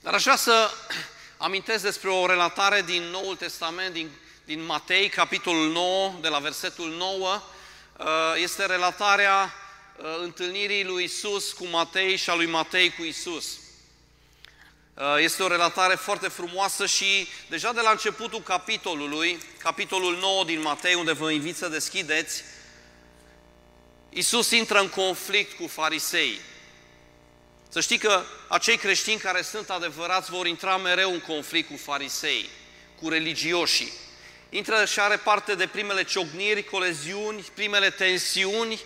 Dar aș vrea să amintesc despre o relatare din Noul Testament, din, din Matei, capitolul 9, de la versetul 9. Uh, este relatarea uh, întâlnirii lui Isus cu Matei și a lui Matei cu Isus. Uh, este o relatare foarte frumoasă și deja de la începutul capitolului, capitolul 9 din Matei, unde vă invit să deschideți, Isus intră în conflict cu farisei. Să știi că acei creștini care sunt adevărați vor intra mereu în conflict cu farisei, cu religioșii. Intră și are parte de primele ciocniri, coleziuni, primele tensiuni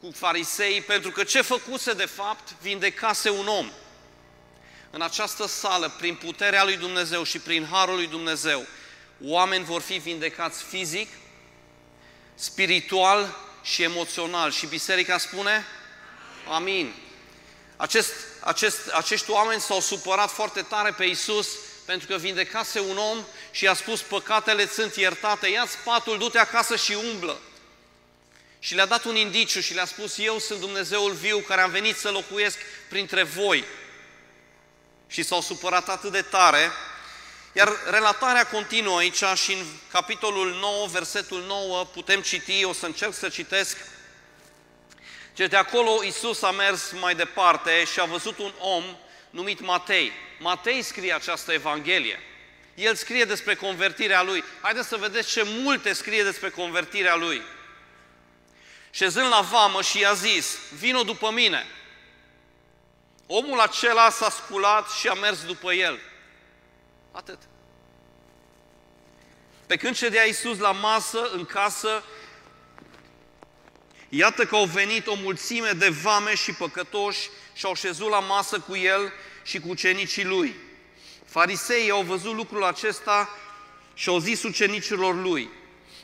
cu farisei, pentru că ce făcuse de fapt vindecase un om. În această sală, prin puterea lui Dumnezeu și prin harul lui Dumnezeu, oameni vor fi vindecați fizic, spiritual și emoțional. Și biserica spune? Amin. Acest, acest, acești oameni s-au supărat foarte tare pe Isus pentru că vindecase un om și i-a spus păcatele sunt iertate, ia-ți patul, du-te acasă și umblă. Și le-a dat un indiciu și le-a spus, eu sunt Dumnezeul viu care am venit să locuiesc printre voi. Și s-au supărat atât de tare, iar relatarea continuă aici și în capitolul 9, versetul 9, putem citi, o să încerc să citesc, ce de acolo Isus a mers mai departe și a văzut un om numit Matei. Matei scrie această Evanghelie. El scrie despre convertirea lui. Haideți să vedeți ce multe scrie despre convertirea lui. Șezând la vamă și i-a zis, vino după mine. Omul acela s-a sculat și a mers după el. Atât. Pe când cedea Iisus la masă, în casă, Iată că au venit o mulțime de vame și păcătoși și au șezut la masă cu el și cu ucenicii lui. Fariseii au văzut lucrul acesta și au zis ucenicilor lui,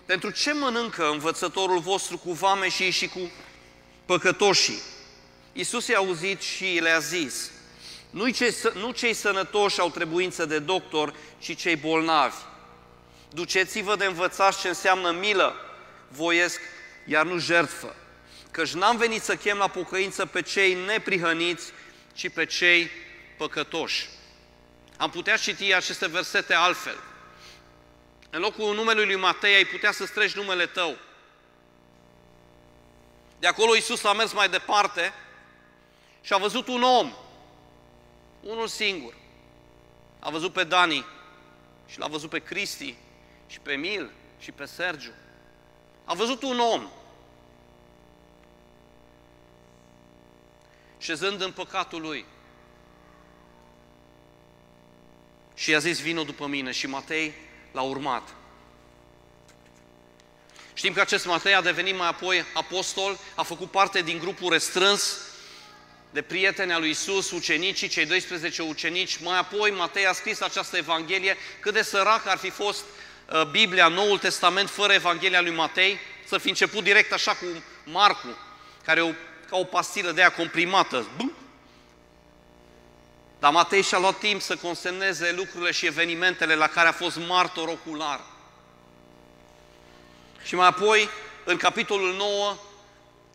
pentru ce mănâncă învățătorul vostru cu vame și și cu păcătoșii? Iisus i-a auzit și le-a zis, nu cei, nu cei sănătoși au trebuință de doctor, ci cei bolnavi. Duceți-vă de învățați ce înseamnă milă, voiesc iar nu jertfă. Căci n-am venit să chem la pocăință pe cei neprihăniți, ci pe cei păcătoși. Am putea citi aceste versete altfel. În locul numelui lui Matei ai putea să streci numele tău. De acolo Iisus a mers mai departe și a văzut un om, unul singur. A văzut pe Dani și l-a văzut pe Cristi și pe Emil și pe Sergiu. A văzut un om șezând în păcatul lui. Și i-a zis, vino după mine. Și Matei l-a urmat. Știm că acest Matei a devenit mai apoi apostol, a făcut parte din grupul restrâns de prieteni al lui Isus, ucenicii, cei 12 ucenici. Mai apoi Matei a scris această Evanghelie. Cât de sărac ar fi fost uh, Biblia, Noul Testament, fără Evanghelia lui Matei, să fi început direct așa cu Marcu, care o ca o pastilă de aia comprimată. Bum! Dar Matei și-a luat timp să consemneze lucrurile și evenimentele la care a fost martor ocular. Și mai apoi, în capitolul 9,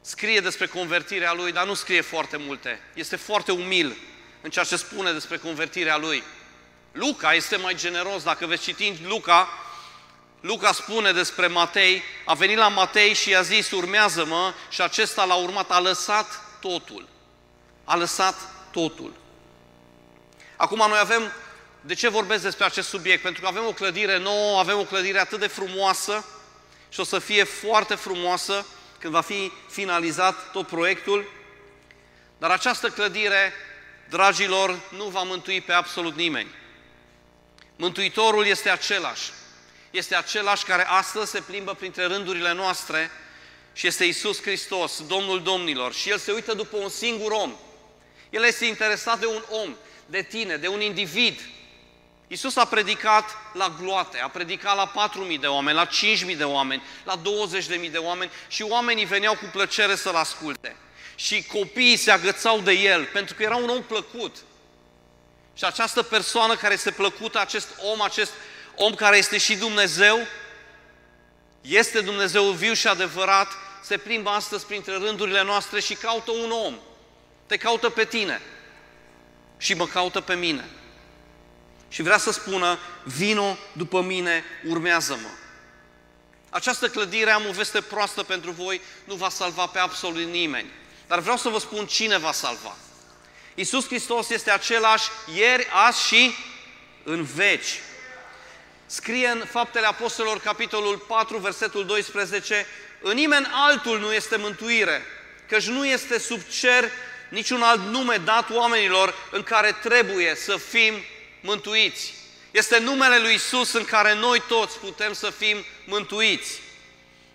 scrie despre convertirea lui, dar nu scrie foarte multe. Este foarte umil în ceea ce spune despre convertirea lui. Luca este mai generos. Dacă veți citi Luca, Luca spune despre Matei, a venit la Matei și i-a zis, urmează-mă, și acesta l-a urmat, a lăsat totul. A lăsat totul. Acum noi avem, de ce vorbesc despre acest subiect? Pentru că avem o clădire nouă, avem o clădire atât de frumoasă și o să fie foarte frumoasă când va fi finalizat tot proiectul. Dar această clădire, dragilor, nu va mântui pe absolut nimeni. Mântuitorul este același este același care astăzi se plimbă printre rândurile noastre și este Isus Hristos, Domnul Domnilor. Și El se uită după un singur om. El este interesat de un om, de tine, de un individ. Isus a predicat la gloate, a predicat la 4.000 de oameni, la 5.000 de oameni, la 20.000 de oameni și oamenii veneau cu plăcere să-L asculte. Și copiii se agățau de El, pentru că era un om plăcut. Și această persoană care este plăcută, acest om, acest om care este și Dumnezeu, este Dumnezeu viu și adevărat, se plimbă astăzi printre rândurile noastre și caută un om. Te caută pe tine și mă caută pe mine. și vrea să spună, vino după mine, urmează-mă. Această clădire, am o veste proastă pentru voi, nu va salva pe absolut nimeni. Dar vreau să vă spun cine va salva. Iisus Hristos este același ieri, azi și în veci. Scrie în Faptele Apostolilor, capitolul 4, versetul 12, în nimeni altul nu este mântuire, căci nu este sub cer niciun alt nume dat oamenilor în care trebuie să fim mântuiți. Este numele lui Isus în care noi toți putem să fim mântuiți.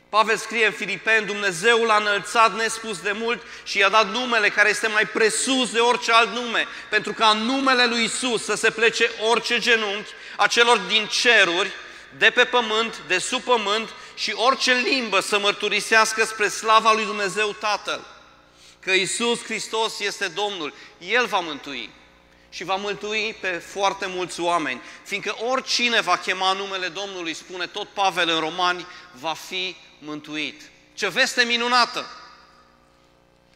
Pavel scrie în Filipeni, Dumnezeu l-a înălțat nespus de mult și i-a dat numele care este mai presus de orice alt nume, pentru ca în numele lui Isus să se plece orice genunchi a celor din ceruri, de pe pământ, de sub pământ și orice limbă să mărturisească spre slava lui Dumnezeu Tatăl. Că Isus Hristos este Domnul, El va mântui și va mântui pe foarte mulți oameni, fiindcă oricine va chema numele Domnului, spune tot Pavel în Romani, va fi mântuit. Ce veste minunată!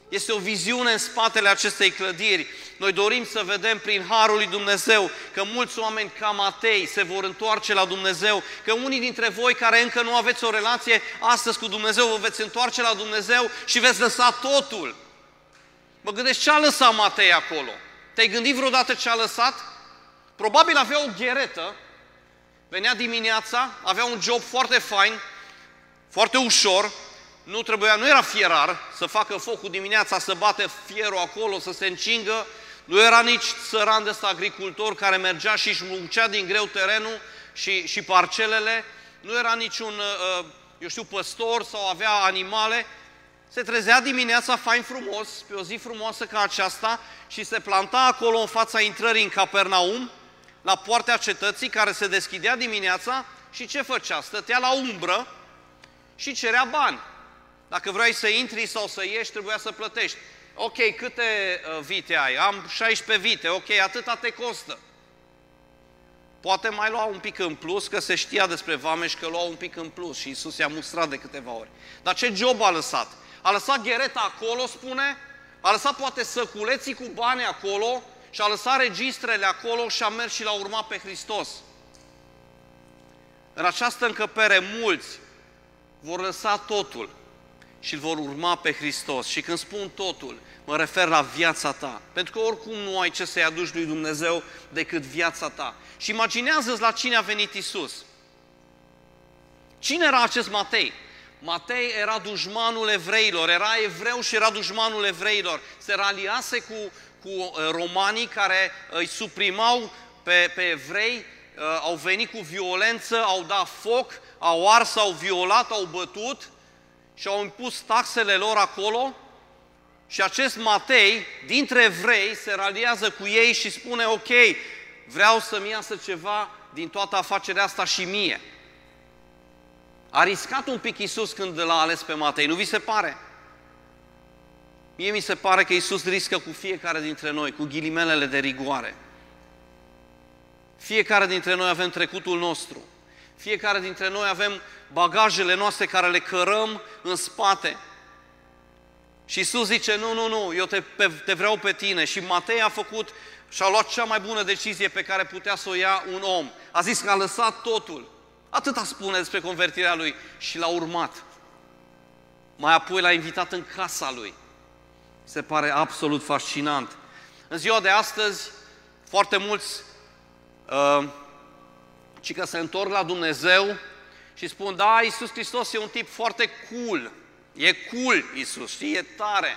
Este o viziune în spatele acestei clădiri. Noi dorim să vedem prin Harul lui Dumnezeu că mulți oameni ca Matei se vor întoarce la Dumnezeu, că unii dintre voi care încă nu aveți o relație astăzi cu Dumnezeu, vă veți întoarce la Dumnezeu și veți lăsa totul. Mă gândesc ce a lăsat Matei acolo? Te-ai gândit vreodată ce a lăsat? Probabil avea o gheretă, venea dimineața, avea un job foarte fain, foarte ușor, nu trebuia, nu era fierar să facă focul dimineața, să bate fierul acolo, să se încingă, nu era nici țăran de ăsta agricultor care mergea și își muncea din greu terenul și, și parcelele, nu era niciun, uh, eu știu, păstor sau avea animale, se trezea dimineața fain frumos, pe o zi frumoasă ca aceasta și se planta acolo în fața intrării în Capernaum, la poartea cetății care se deschidea dimineața. Și ce făcea? Stătea la umbră și cerea bani. Dacă vrei să intri sau să ieși, trebuia să plătești. Ok, câte uh, vite ai? Am 16 vite, ok, atâta te costă. Poate mai lua un pic în plus, că se știa despre vameș că lua un pic în plus și Isus i-a mustrat de câteva ori. Dar ce job a lăsat? A lăsat ghereta acolo, spune, a lăsat poate săculeții cu bani acolo și a lăsat registrele acolo și a mers și l-a urmat pe Hristos. În această încăpere mulți vor lăsa totul și îl vor urma pe Hristos. Și când spun totul, mă refer la viața ta. Pentru că oricum nu ai ce să-i aduci lui Dumnezeu decât viața ta. Și imaginează-ți la cine a venit Isus. Cine era acest Matei? Matei era dușmanul evreilor, era evreu și era dușmanul evreilor. Se raliase cu, cu uh, romanii care îi suprimau pe, pe evrei, uh, au venit cu violență, au dat foc, au ars, au violat, au bătut și au impus taxele lor acolo și acest Matei, dintre evrei, se raliază cu ei și spune, ok, vreau să-mi iasă ceva din toată afacerea asta și mie. A riscat un pic Isus când l-a ales pe Matei, nu vi se pare? Mie mi se pare că Isus riscă cu fiecare dintre noi, cu ghilimelele de rigoare. Fiecare dintre noi avem trecutul nostru. Fiecare dintre noi avem bagajele noastre care le cărăm în spate. Și Isus zice, nu, nu, nu, eu te, pe, te vreau pe tine. Și Matei a făcut și a luat cea mai bună decizie pe care putea să o ia un om. A zis că a lăsat totul. Atâta spune despre convertirea lui și l-a urmat. Mai apoi l-a invitat în casa lui. Se pare absolut fascinant. În ziua de astăzi, foarte mulți uh, ci că se întorc la Dumnezeu și spun, da, Iisus Hristos e un tip foarte cool, e cool Iisus, știi, e tare.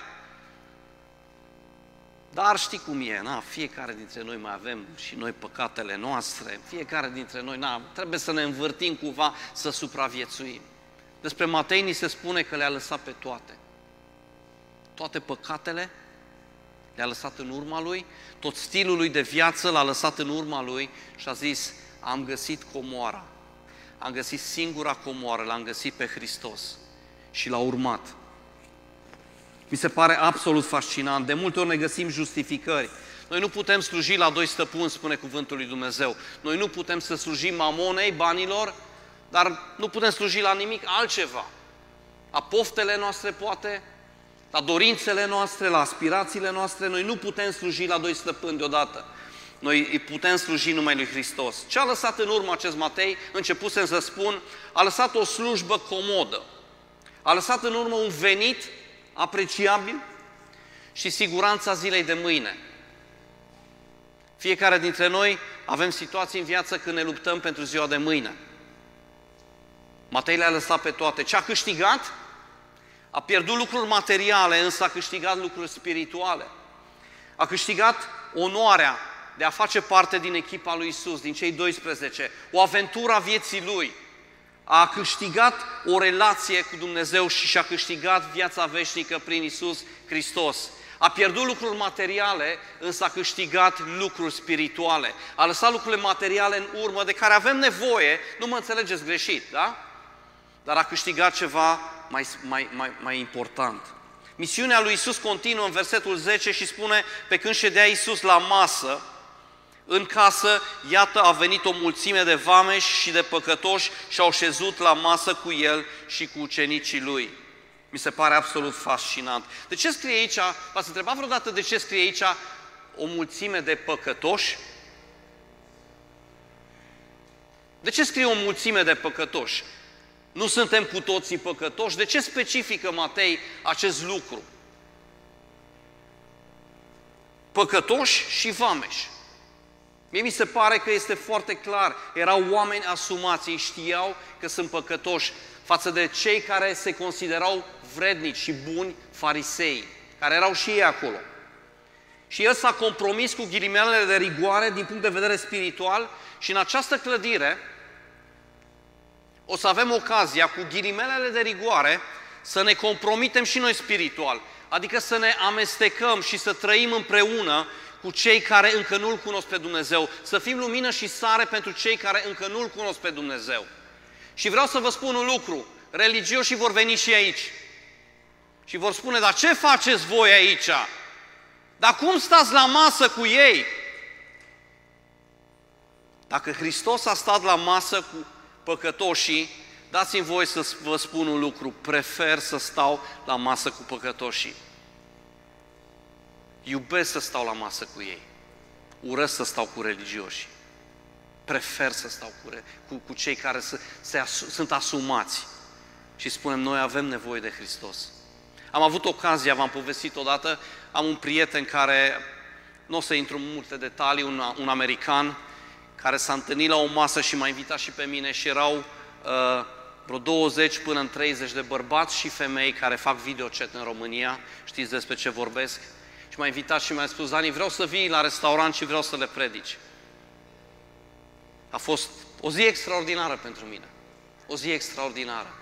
Dar știi cum e, na, fiecare dintre noi mai avem și noi păcatele noastre, fiecare dintre noi, na, trebuie să ne învârtim cumva să supraviețuim. Despre Matei ni se spune că le-a lăsat pe toate. Toate păcatele le-a lăsat în urma lui, tot stilul lui de viață l-a lăsat în urma lui și a zis, am găsit comoara. Am găsit singura comoară, l-am găsit pe Hristos și l-a urmat. Mi se pare absolut fascinant. De multe ori ne găsim justificări. Noi nu putem sluji la doi stăpâni, spune cuvântul lui Dumnezeu. Noi nu putem să slujim mamonei, banilor, dar nu putem sluji la nimic altceva. La poftele noastre, poate, la dorințele noastre, la aspirațiile noastre, noi nu putem sluji la doi stăpâni deodată. Noi îi putem sluji numai lui Hristos. Ce a lăsat în urmă acest Matei? Începusem să spun, a lăsat o slujbă comodă. A lăsat în urmă un venit apreciabil și siguranța zilei de mâine. Fiecare dintre noi avem situații în viață când ne luptăm pentru ziua de mâine. Matei le-a lăsat pe toate. Ce a câștigat? A pierdut lucruri materiale, însă a câștigat lucruri spirituale. A câștigat onoarea de a face parte din echipa lui Isus, din cei 12, o aventură a vieții lui. A câștigat o relație cu Dumnezeu și și-a câștigat viața veșnică prin Isus Hristos. A pierdut lucruri materiale, însă a câștigat lucruri spirituale. A lăsat lucrurile materiale în urmă de care avem nevoie, nu mă înțelegeți greșit, da? Dar a câștigat ceva mai, mai, mai, mai important. Misiunea lui Isus continuă în versetul 10 și spune, pe când ședea Isus la masă, în casă, iată, a venit o mulțime de vameși și de păcătoși și au șezut la masă cu el și cu ucenicii lui. Mi se pare absolut fascinant. De ce scrie aici, v-ați întrebat vreodată de ce scrie aici o mulțime de păcătoși? De ce scrie o mulțime de păcătoși? Nu suntem cu toții păcătoși? De ce specifică Matei acest lucru? Păcătoși și vameși. Mie mi se pare că este foarte clar. Erau oameni asumați, ei știau că sunt păcătoși față de cei care se considerau vrednici și buni farisei, care erau și ei acolo. Și el s-a compromis cu ghilimelele de rigoare din punct de vedere spiritual și în această clădire o să avem ocazia cu ghilimelele de rigoare să ne compromitem și noi spiritual, adică să ne amestecăm și să trăim împreună cu cei care încă nu-L cunosc pe Dumnezeu, să fim lumină și sare pentru cei care încă nu-L cunosc pe Dumnezeu. Și vreau să vă spun un lucru, religioșii vor veni și aici și vor spune, dar ce faceți voi aici? Dar cum stați la masă cu ei? Dacă Hristos a stat la masă cu păcătoșii, dați-mi voi să vă spun un lucru, prefer să stau la masă cu păcătoșii. Iubesc să stau la masă cu ei. Urăsc să stau cu religioși. Prefer să stau cu, cu, cu cei care se, se asu, sunt asumați. Și spunem, noi avem nevoie de Hristos. Am avut ocazia, v-am povestit odată, am un prieten care, nu o să intru în multe detalii, un, un american, care s-a întâlnit la o masă și m-a invitat și pe mine și erau uh, vreo 20 până în 30 de bărbați și femei care fac videochat în România, știți despre ce vorbesc, și m-a invitat și mi-a spus, Dani, vreau să vii la restaurant și vreau să le predici. A fost o zi extraordinară pentru mine. O zi extraordinară.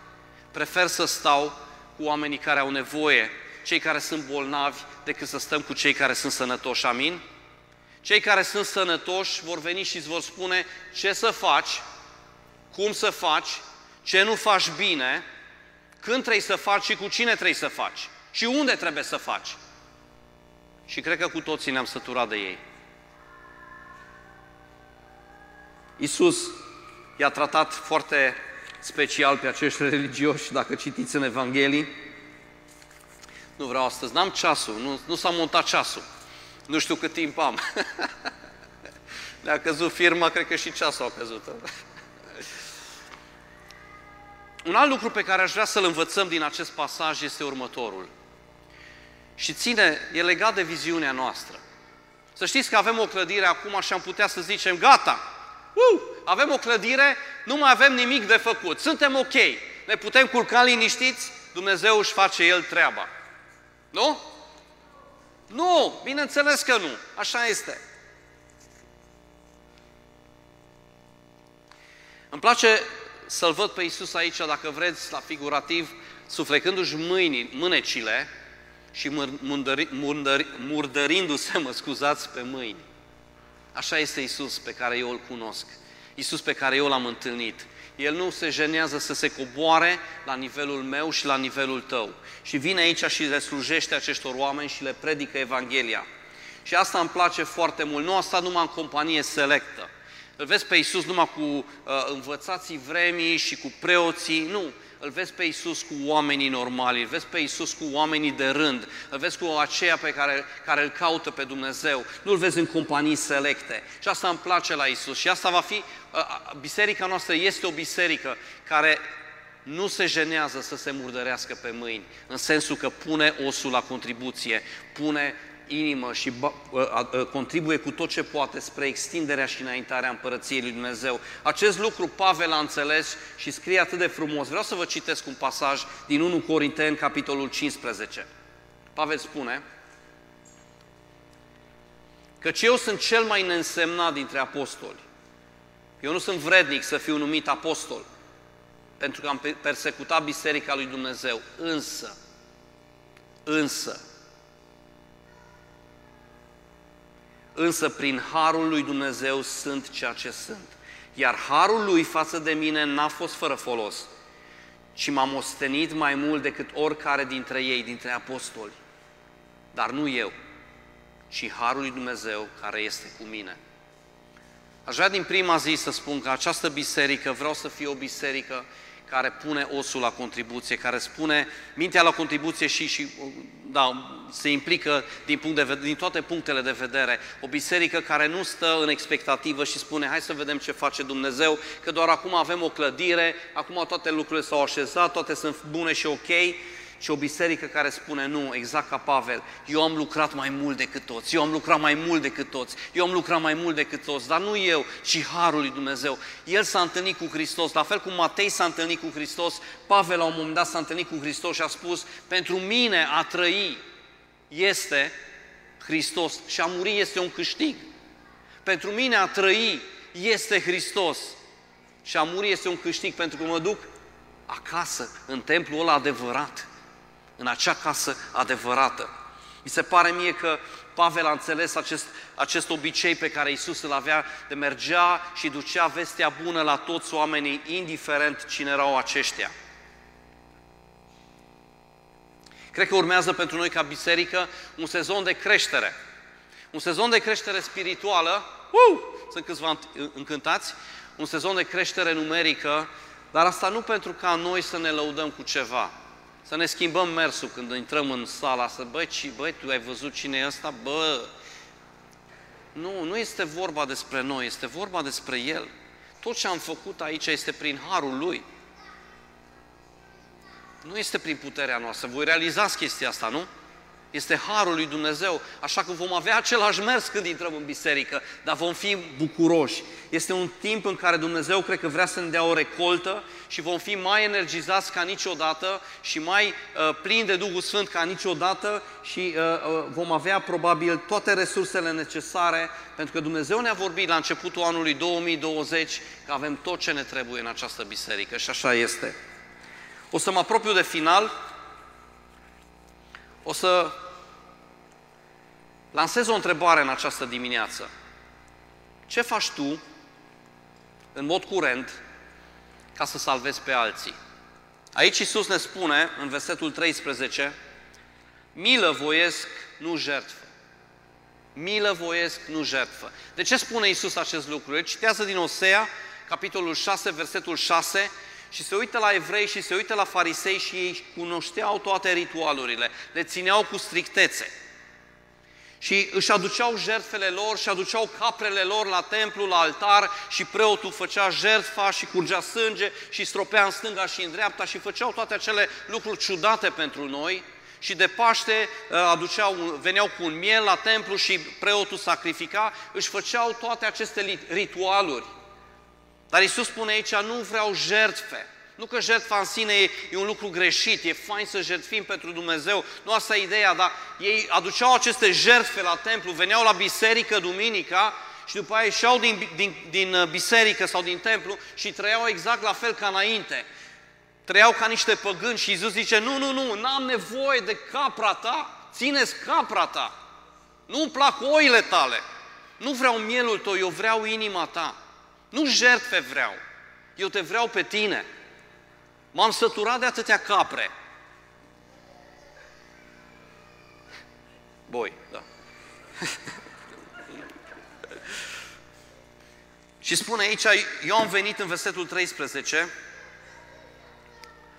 Prefer să stau cu oamenii care au nevoie, cei care sunt bolnavi, decât să stăm cu cei care sunt sănătoși. Amin? Cei care sunt sănătoși vor veni și îți vor spune ce să faci, cum să faci, ce nu faci bine, când trebuie să faci și cu cine trebuie să faci și unde trebuie să faci. Și cred că cu toții ne-am săturat de ei. Iisus i-a tratat foarte special pe acești religioși, dacă citiți în Evanghelii. Nu vreau astăzi, n-am ceasul, nu, nu s-a montat ceasul. Nu știu cât timp am. Ne-a căzut firma, cred că și ceasul a căzut. Un alt lucru pe care aș vrea să-l învățăm din acest pasaj este următorul și ține, e legat de viziunea noastră. Să știți că avem o clădire acum și am putea să zicem, gata, uh, avem o clădire, nu mai avem nimic de făcut, suntem ok, ne putem culca liniștiți, Dumnezeu își face El treaba. Nu? Nu, bineînțeles că nu, așa este. Îmi place să-L văd pe Iisus aici, dacă vreți, la figurativ, suflecându-și mâini, mânecile, și murdări, murdări, murdărindu-se, mă scuzați, pe mâini. Așa este Isus pe care eu îl cunosc. Isus pe care eu l-am întâlnit. El nu se jenează să se coboare la nivelul meu și la nivelul tău. Și vine aici și le slujește aceștor oameni și le predică Evanghelia. Și asta îmi place foarte mult. Nu asta numai în companie selectă. Îl vezi pe Isus numai cu uh, învățații vremii și cu preoții. Nu. Îl vezi pe Iisus cu oamenii normali, îl vezi pe Iisus cu oamenii de rând, îl vezi cu aceia pe care, care îl caută pe Dumnezeu, nu îl vezi în companii selecte. Și asta îmi place la Iisus. Și asta va fi, biserica noastră este o biserică care nu se jenează să se murdărească pe mâini, în sensul că pune osul la contribuție, pune inimă și contribuie cu tot ce poate spre extinderea și înaintarea împărăției lui Dumnezeu. Acest lucru Pavel a înțeles și scrie atât de frumos. Vreau să vă citesc un pasaj din 1 Corinteni, capitolul 15. Pavel spune, căci eu sunt cel mai neînsemnat dintre apostoli. Eu nu sunt vrednic să fiu numit apostol, pentru că am persecutat Biserica lui Dumnezeu. Însă, însă, însă prin harul lui Dumnezeu sunt ceea ce sunt. Iar harul lui față de mine n-a fost fără folos, ci m-am ostenit mai mult decât oricare dintre ei, dintre apostoli. Dar nu eu, ci harul lui Dumnezeu care este cu mine. Aș vrea din prima zi să spun că această biserică, vreau să fie o biserică care pune osul la contribuție, care spune mintea la contribuție și, și da, se implică din, punct de vedere, din toate punctele de vedere. O biserică care nu stă în expectativă și spune hai să vedem ce face Dumnezeu, că doar acum avem o clădire, acum toate lucrurile s-au așezat, toate sunt bune și ok, ci o biserică care spune nu, exact ca Pavel, eu am lucrat mai mult decât toți, eu am lucrat mai mult decât toți, eu am lucrat mai mult decât toți, dar nu eu, ci Harul lui Dumnezeu. El s-a întâlnit cu Hristos, la fel cum Matei s-a întâlnit cu Hristos, Pavel la un moment dat s-a întâlnit cu Hristos și a spus, pentru mine a trăi este Hristos și a muri este un câștig. Pentru mine a trăi este Hristos și a muri este un câștig pentru că mă duc acasă, în templul ăla adevărat în acea casă adevărată. Mi se pare mie că Pavel a înțeles acest, acest obicei pe care Isus îl avea de mergea și ducea vestea bună la toți oamenii, indiferent cine erau aceștia. Cred că urmează pentru noi ca biserică un sezon de creștere. Un sezon de creștere spirituală, uh, sunt câțiva încântați, un sezon de creștere numerică, dar asta nu pentru ca noi să ne lăudăm cu ceva, să ne schimbăm mersul când intrăm în sala să băi, ci, băi, tu ai văzut cine e ăsta? Bă, nu, nu este vorba despre noi, este vorba despre El. Tot ce am făcut aici este prin harul Lui. Nu este prin puterea noastră. Voi realizați chestia asta, nu? Este harul lui Dumnezeu, așa că vom avea același mers când intrăm în biserică, dar vom fi bucuroși. Este un timp în care Dumnezeu cred că vrea să ne dea o recoltă și vom fi mai energizați ca niciodată și mai uh, plini de Duhul Sfânt ca niciodată și uh, uh, vom avea probabil toate resursele necesare, pentru că Dumnezeu ne-a vorbit la începutul anului 2020 că avem tot ce ne trebuie în această biserică și așa este. O să mă apropiu de final, o să lansez o întrebare în această dimineață. Ce faci tu în mod curent ca să salvezi pe alții? Aici Isus ne spune, în versetul 13, milă voiesc, nu jertfă. Milă voiesc, nu jertfă. De ce spune Isus acest lucru? El citează din Osea, capitolul 6, versetul 6, și se uită la evrei și se uită la farisei și ei cunoșteau toate ritualurile, le țineau cu strictețe și își aduceau jertfele lor și aduceau caprele lor la templu, la altar și preotul făcea jertfa și curgea sânge și stropea în stânga și în dreapta și făceau toate acele lucruri ciudate pentru noi și de Paște ă, aduceau, veneau cu un miel la templu și preotul sacrifica, își făceau toate aceste ritualuri. Dar Isus spune aici, nu vreau jertfe, nu că jertfa în sine e, e un lucru greșit, e fain să jertfim pentru Dumnezeu, nu asta e ideea, dar ei aduceau aceste jertfe la templu, veneau la biserică duminica și după aia ieșeau din, din, din uh, biserică sau din templu și trăiau exact la fel ca înainte. Trăiau ca niște păgâni și Iisus zice, nu, nu, nu, n-am nevoie de capra ta, țineți capra ta. Nu-mi plac oile tale. Nu vreau mielul tău, eu vreau inima ta. Nu jertfe vreau. Eu te vreau pe tine. M-am săturat de atâtea capre. Boi, da. Și spune aici, eu am venit în versetul 13,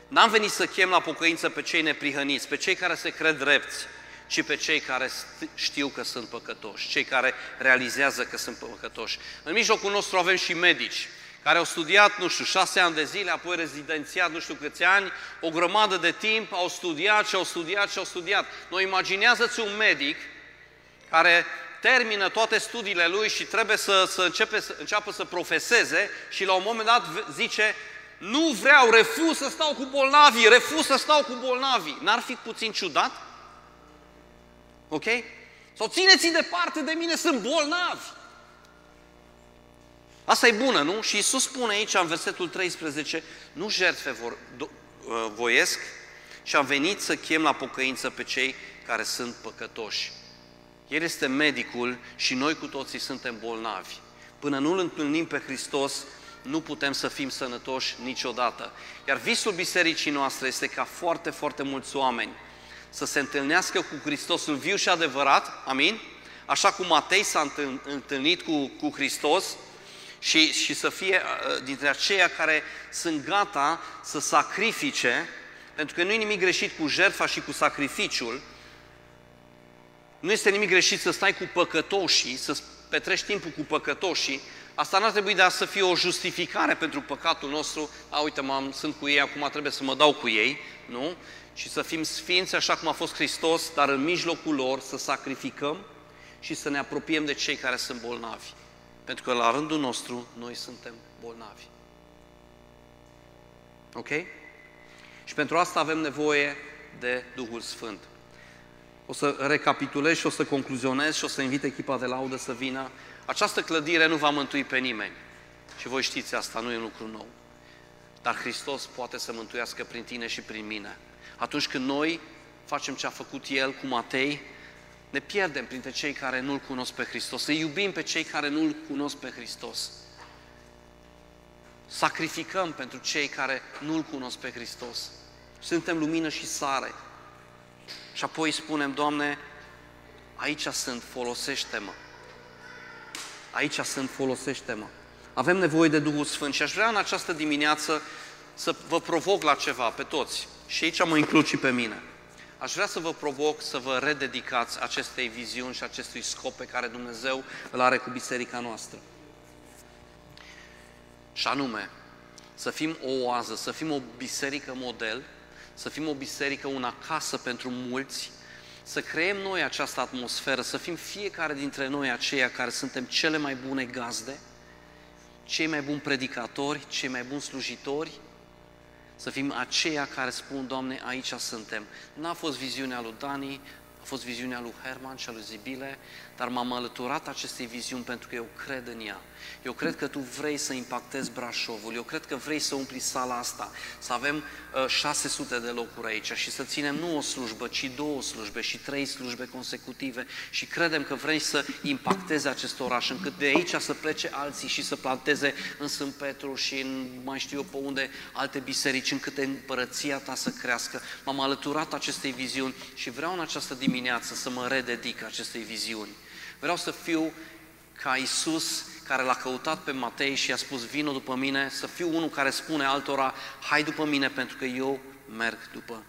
N-am venit să chem la pocăință pe cei neprihăniți, pe cei care se cred drepți, ci pe cei care știu că sunt păcătoși, cei care realizează că sunt păcătoși. În mijlocul nostru avem și medici, care au studiat, nu știu, șase ani de zile, apoi rezidențiat nu știu câți ani, o grămadă de timp, au studiat și au studiat și au studiat. Noi imaginează-ți un medic care termină toate studiile lui și trebuie să, să, începe, să înceapă să profeseze și la un moment dat zice nu vreau, refuz să stau cu bolnavii, refuz să stau cu bolnavii. N-ar fi puțin ciudat? Ok? Sau țineți departe de mine, sunt bolnavi. Asta e bună, nu? Și Isus spune aici, în versetul 13, nu jertfe vor, do, uh, voiesc, și am venit să chem la pocăință pe cei care sunt păcătoși. El este medicul și noi cu toții suntem bolnavi. Până nu îl întâlnim pe Hristos, nu putem să fim sănătoși niciodată. Iar visul bisericii noastre este ca foarte, foarte mulți oameni să se întâlnească cu Hristosul viu și adevărat, amin? Așa cum Matei s-a întâlnit cu, cu Hristos și, și să fie uh, dintre aceia care sunt gata să sacrifice, pentru că nu e nimic greșit cu jertfa și cu sacrificiul, nu este nimic greșit să stai cu păcătoșii, să petrești timpul cu păcătoșii, asta n-ar trebui de a să fie o justificare pentru păcatul nostru, a, uite, m sunt cu ei, acum trebuie să mă dau cu ei, nu? Și să fim sfinți așa cum a fost Hristos, dar în mijlocul lor să sacrificăm și să ne apropiem de cei care sunt bolnavi. Pentru că la rândul nostru noi suntem bolnavi. Ok? Și pentru asta avem nevoie de Duhul Sfânt. O să recapitulez și o să concluzionez și o să invit echipa de laudă să vină. Această clădire nu va mântui pe nimeni. Și voi știți asta, nu e un lucru nou. Dar Hristos poate să mântuiască prin tine și prin mine. Atunci când noi facem ce a făcut El cu Matei, ne pierdem printre cei care nu-L cunosc pe Hristos. Să iubim pe cei care nu-L cunosc pe Hristos. Sacrificăm pentru cei care nu-L cunosc pe Hristos. Suntem lumină și sare. Și apoi spunem, Doamne, aici sunt, folosește-mă. Aici sunt, folosește-mă. Avem nevoie de Duhul Sfânt și aș vrea în această dimineață să vă provoc la ceva pe toți. Și aici mă includ și pe mine. Aș vrea să vă provoc să vă rededicați acestei viziuni și acestui scop pe care Dumnezeu îl are cu biserica noastră. Și anume, să fim o oază, să fim o biserică model să fim o biserică, una casă pentru mulți, să creăm noi această atmosferă, să fim fiecare dintre noi aceia care suntem cele mai bune gazde, cei mai buni predicatori, cei mai buni slujitori, să fim aceia care spun, Doamne, aici suntem. N-a fost viziunea lui Dani, a fost viziunea lui Herman și a lui Zibile, dar m-am alăturat acestei viziuni pentru că eu cred în ea. Eu cred că tu vrei să impactezi Brașovul, eu cred că vrei să umpli sala asta, să avem uh, 600 de locuri aici și să ținem nu o slujbă, ci două slujbe și trei slujbe consecutive și credem că vrei să impactezi acest oraș, încât de aici să plece alții și să planteze în Sfânt Petru și în mai știu eu pe unde alte biserici, încât împărăția ta să crească. M-am alăturat acestei viziuni și vreau în această dimineață să mă rededic acestei viziuni. Vreau să fiu ca Isus care l-a căutat pe Matei și i-a spus, vino după mine, să fiu unul care spune altora, hai după mine pentru că eu merg după